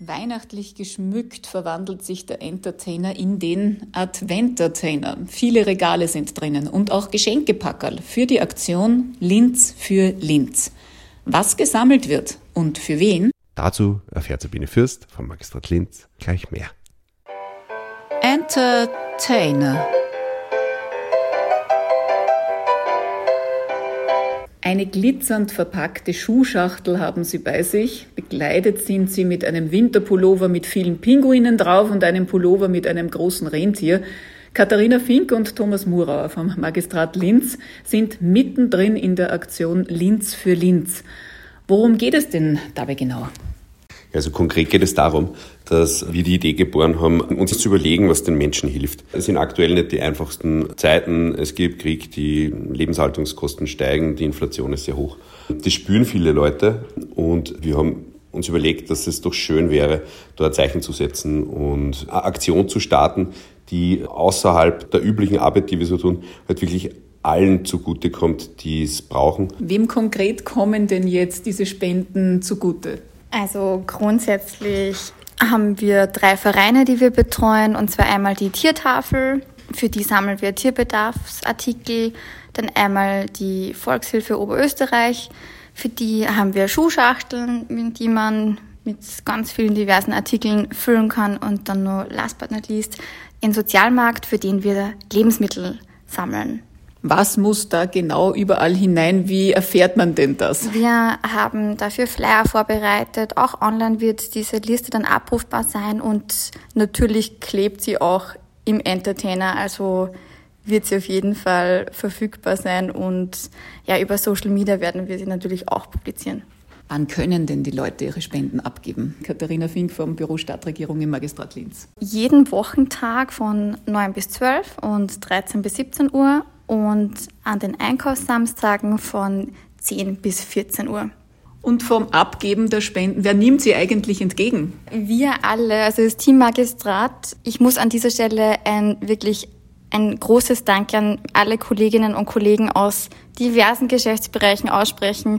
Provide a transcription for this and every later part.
Weihnachtlich geschmückt verwandelt sich der Entertainer in den Adventertainer. Viele Regale sind drinnen und auch Geschenkepackerl für die Aktion Linz für Linz. Was gesammelt wird und für wen? Dazu erfährt Sabine Fürst vom Magistrat Linz gleich mehr. Entertainer. Eine glitzernd verpackte Schuhschachtel haben sie bei sich. Bekleidet sind sie mit einem Winterpullover mit vielen Pinguinen drauf und einem Pullover mit einem großen Rentier. Katharina Fink und Thomas Murauer vom Magistrat Linz sind mittendrin in der Aktion Linz für Linz. Worum geht es denn dabei genau? Also konkret geht es darum, dass wir die Idee geboren haben, uns zu überlegen, was den Menschen hilft. Es sind aktuell nicht die einfachsten Zeiten. Es gibt Krieg, die Lebenshaltungskosten steigen, die Inflation ist sehr hoch. Das spüren viele Leute und wir haben uns überlegt, dass es doch schön wäre, da ein Zeichen zu setzen und eine Aktion zu starten, die außerhalb der üblichen Arbeit, die wir so tun, halt wirklich allen zugutekommt, die es brauchen. Wem konkret kommen denn jetzt diese Spenden zugute? Also grundsätzlich haben wir drei Vereine, die wir betreuen, und zwar einmal die Tiertafel, für die sammeln wir Tierbedarfsartikel, dann einmal die Volkshilfe Oberösterreich, für die haben wir Schuhschachteln, die man mit ganz vielen diversen Artikeln füllen kann und dann nur last but not least den Sozialmarkt, für den wir Lebensmittel sammeln. Was muss da genau überall hinein? Wie erfährt man denn das? Wir haben dafür Flyer vorbereitet. Auch online wird diese Liste dann abrufbar sein und natürlich klebt sie auch im Entertainer. Also wird sie auf jeden Fall verfügbar sein und ja, über Social Media werden wir sie natürlich auch publizieren. Wann können denn die Leute ihre Spenden abgeben? Katharina Fink vom Büro Stadtregierung im Magistrat Linz. Jeden Wochentag von 9 bis 12 und 13 bis 17 Uhr und an den Einkaufssamstagen von 10 bis 14 Uhr. Und vom Abgeben der Spenden, wer nimmt sie eigentlich entgegen? Wir alle, also das Team Magistrat. Ich muss an dieser Stelle ein wirklich ein großes Dank an alle Kolleginnen und Kollegen aus diversen Geschäftsbereichen aussprechen.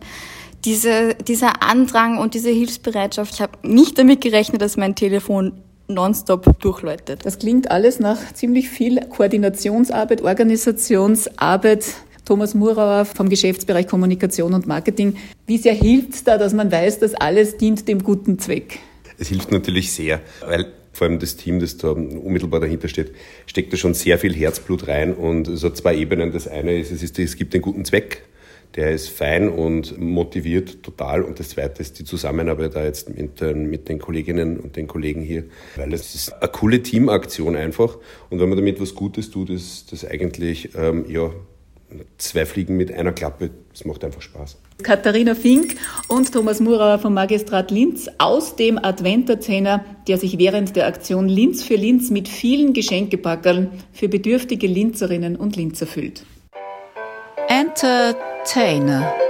Diese, dieser Andrang und diese Hilfsbereitschaft, ich habe nicht damit gerechnet, dass mein Telefon nonstop durchläutet. Das klingt alles nach ziemlich viel Koordinationsarbeit, Organisationsarbeit. Thomas Murauer vom Geschäftsbereich Kommunikation und Marketing. Wie sehr hilft es da, dass man weiß, dass alles dient dem guten Zweck? Es hilft natürlich sehr, weil vor allem das Team, das da unmittelbar dahinter steht, steckt da schon sehr viel Herzblut rein und es hat zwei Ebenen. Das eine ist, es, ist, es gibt den guten Zweck, der ist fein und motiviert total. Und das Zweite ist die Zusammenarbeit da jetzt mit, mit den Kolleginnen und den Kollegen hier, weil es ist eine coole Teamaktion einfach. Und wenn man damit was Gutes tut, ist das eigentlich ähm, ja, zwei Fliegen mit einer Klappe. Das macht einfach Spaß. Katharina Fink und Thomas Murauer vom Magistrat Linz aus dem Adventerzähner, der sich während der Aktion Linz für Linz mit vielen Geschenkepackerl für bedürftige Linzerinnen und Linzer füllt. Entertainer